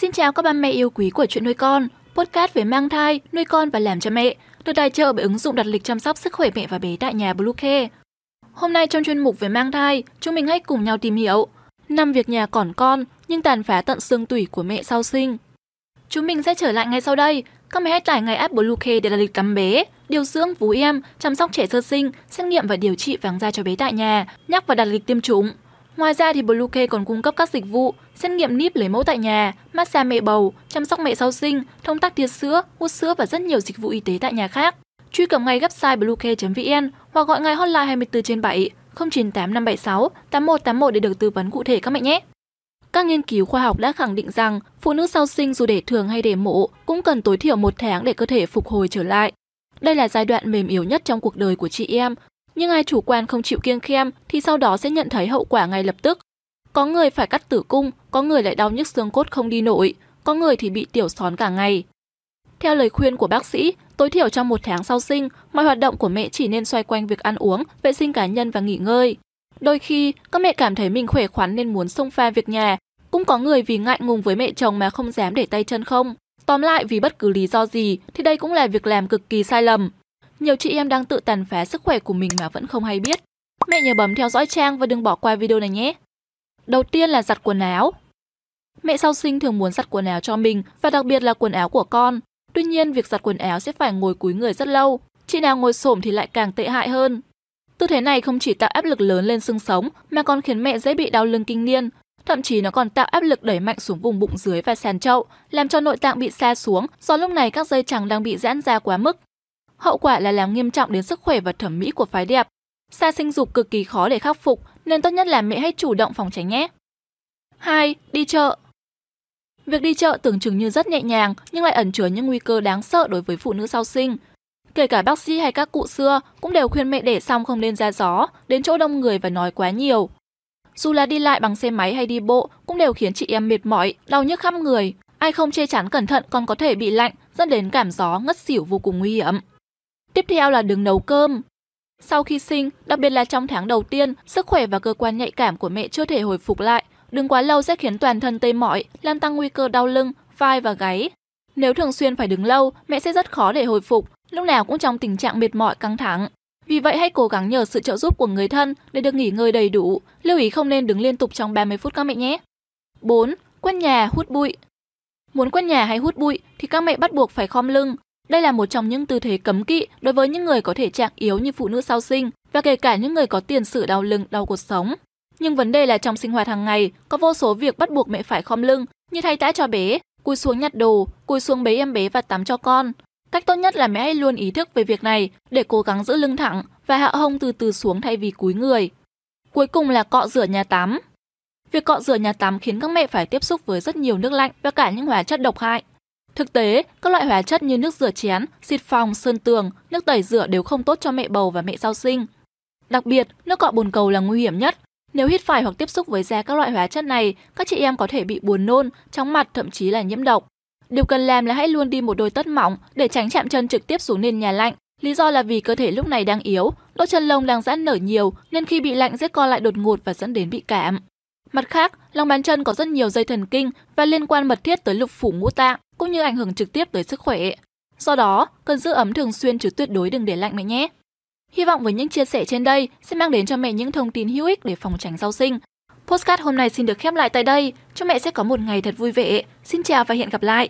Xin chào các ba mẹ yêu quý của chuyện nuôi con, podcast về mang thai, nuôi con và làm cha mẹ, được tài trợ bởi ứng dụng đặt lịch chăm sóc sức khỏe mẹ và bé tại nhà Bluecare. Hôm nay trong chuyên mục về mang thai, chúng mình hãy cùng nhau tìm hiểu năm việc nhà còn con nhưng tàn phá tận xương tủy của mẹ sau sinh. Chúng mình sẽ trở lại ngay sau đây. Các mẹ hãy tải ngay app Bluecare để đặt lịch tắm bé, điều dưỡng vú em, chăm sóc trẻ sơ sinh, xét nghiệm và điều trị vàng da cho bé tại nhà, nhắc và đặt lịch tiêm chủng. Ngoài ra thì Bluecare còn cung cấp các dịch vụ xét nghiệm níp lấy mẫu tại nhà, massage mẹ bầu, chăm sóc mẹ sau sinh, thông tắc tiết sữa, hút sữa và rất nhiều dịch vụ y tế tại nhà khác. Truy cập ngay website bluecare.vn hoặc gọi ngay hotline 24 trên 7 098 576 8181 để được tư vấn cụ thể các mẹ nhé. Các nghiên cứu khoa học đã khẳng định rằng phụ nữ sau sinh dù để thường hay để mổ cũng cần tối thiểu một tháng để cơ thể phục hồi trở lại. Đây là giai đoạn mềm yếu nhất trong cuộc đời của chị em, nhưng ai chủ quan không chịu kiêng khem thì sau đó sẽ nhận thấy hậu quả ngay lập tức. Có người phải cắt tử cung, có người lại đau nhức xương cốt không đi nổi, có người thì bị tiểu xón cả ngày. Theo lời khuyên của bác sĩ, tối thiểu trong một tháng sau sinh, mọi hoạt động của mẹ chỉ nên xoay quanh việc ăn uống, vệ sinh cá nhân và nghỉ ngơi. Đôi khi, các mẹ cảm thấy mình khỏe khoắn nên muốn xông pha việc nhà. Cũng có người vì ngại ngùng với mẹ chồng mà không dám để tay chân không. Tóm lại vì bất cứ lý do gì thì đây cũng là việc làm cực kỳ sai lầm. Nhiều chị em đang tự tàn phá sức khỏe của mình mà vẫn không hay biết. Mẹ nhớ bấm theo dõi trang và đừng bỏ qua video này nhé. Đầu tiên là giặt quần áo. Mẹ sau sinh thường muốn giặt quần áo cho mình và đặc biệt là quần áo của con. Tuy nhiên, việc giặt quần áo sẽ phải ngồi cúi người rất lâu. Chị nào ngồi xổm thì lại càng tệ hại hơn. Tư thế này không chỉ tạo áp lực lớn lên xương sống mà còn khiến mẹ dễ bị đau lưng kinh niên. Thậm chí nó còn tạo áp lực đẩy mạnh xuống vùng bụng dưới và sàn chậu, làm cho nội tạng bị xa xuống do lúc này các dây chẳng đang bị giãn ra quá mức. Hậu quả là làm nghiêm trọng đến sức khỏe và thẩm mỹ của phái đẹp. Xa sinh dục cực kỳ khó để khắc phục nên tốt nhất là mẹ hãy chủ động phòng tránh nhé. 2. Đi chợ Việc đi chợ tưởng chừng như rất nhẹ nhàng nhưng lại ẩn chứa những nguy cơ đáng sợ đối với phụ nữ sau sinh. Kể cả bác sĩ hay các cụ xưa cũng đều khuyên mẹ đẻ xong không nên ra gió, đến chỗ đông người và nói quá nhiều. Dù là đi lại bằng xe máy hay đi bộ cũng đều khiến chị em mệt mỏi, đau nhức khắp người. Ai không che chắn cẩn thận còn có thể bị lạnh, dẫn đến cảm gió, ngất xỉu vô cùng nguy hiểm. Tiếp theo là đừng nấu cơm. Sau khi sinh, đặc biệt là trong tháng đầu tiên, sức khỏe và cơ quan nhạy cảm của mẹ chưa thể hồi phục lại. Đừng quá lâu sẽ khiến toàn thân tê mỏi, làm tăng nguy cơ đau lưng, vai và gáy. Nếu thường xuyên phải đứng lâu, mẹ sẽ rất khó để hồi phục, lúc nào cũng trong tình trạng mệt mỏi căng thẳng. Vì vậy hãy cố gắng nhờ sự trợ giúp của người thân để được nghỉ ngơi đầy đủ. Lưu ý không nên đứng liên tục trong 30 phút các mẹ nhé. 4. Quét nhà, hút bụi Muốn quét nhà hay hút bụi thì các mẹ bắt buộc phải khom lưng. Đây là một trong những tư thế cấm kỵ đối với những người có thể trạng yếu như phụ nữ sau sinh và kể cả những người có tiền sử đau lưng, đau cột sống. Nhưng vấn đề là trong sinh hoạt hàng ngày, có vô số việc bắt buộc mẹ phải khom lưng như thay tã cho bé, cúi xuống nhặt đồ, cúi xuống bế em bé và tắm cho con. Cách tốt nhất là mẹ hãy luôn ý thức về việc này để cố gắng giữ lưng thẳng và hạ hông từ từ xuống thay vì cúi người. Cuối cùng là cọ rửa nhà tắm. Việc cọ rửa nhà tắm khiến các mẹ phải tiếp xúc với rất nhiều nước lạnh và cả những hóa chất độc hại. Thực tế, các loại hóa chất như nước rửa chén, xịt phòng, sơn tường, nước tẩy rửa đều không tốt cho mẹ bầu và mẹ sau sinh. Đặc biệt, nước cọ bồn cầu là nguy hiểm nhất. Nếu hít phải hoặc tiếp xúc với da các loại hóa chất này, các chị em có thể bị buồn nôn, chóng mặt thậm chí là nhiễm độc. Điều cần làm là hãy luôn đi một đôi tất mỏng để tránh chạm chân trực tiếp xuống nền nhà lạnh. Lý do là vì cơ thể lúc này đang yếu, lỗ chân lông đang giãn nở nhiều nên khi bị lạnh sẽ co lại đột ngột và dẫn đến bị cảm. Mặt khác, lòng bàn chân có rất nhiều dây thần kinh và liên quan mật thiết tới lục phủ ngũ tạng, cũng như ảnh hưởng trực tiếp tới sức khỏe. Do đó, cần giữ ấm thường xuyên chứ tuyệt đối đừng để lạnh mẹ nhé. Hy vọng với những chia sẻ trên đây sẽ mang đến cho mẹ những thông tin hữu ích để phòng tránh rau sinh. Postcard hôm nay xin được khép lại tại đây. Chúc mẹ sẽ có một ngày thật vui vẻ. Xin chào và hẹn gặp lại.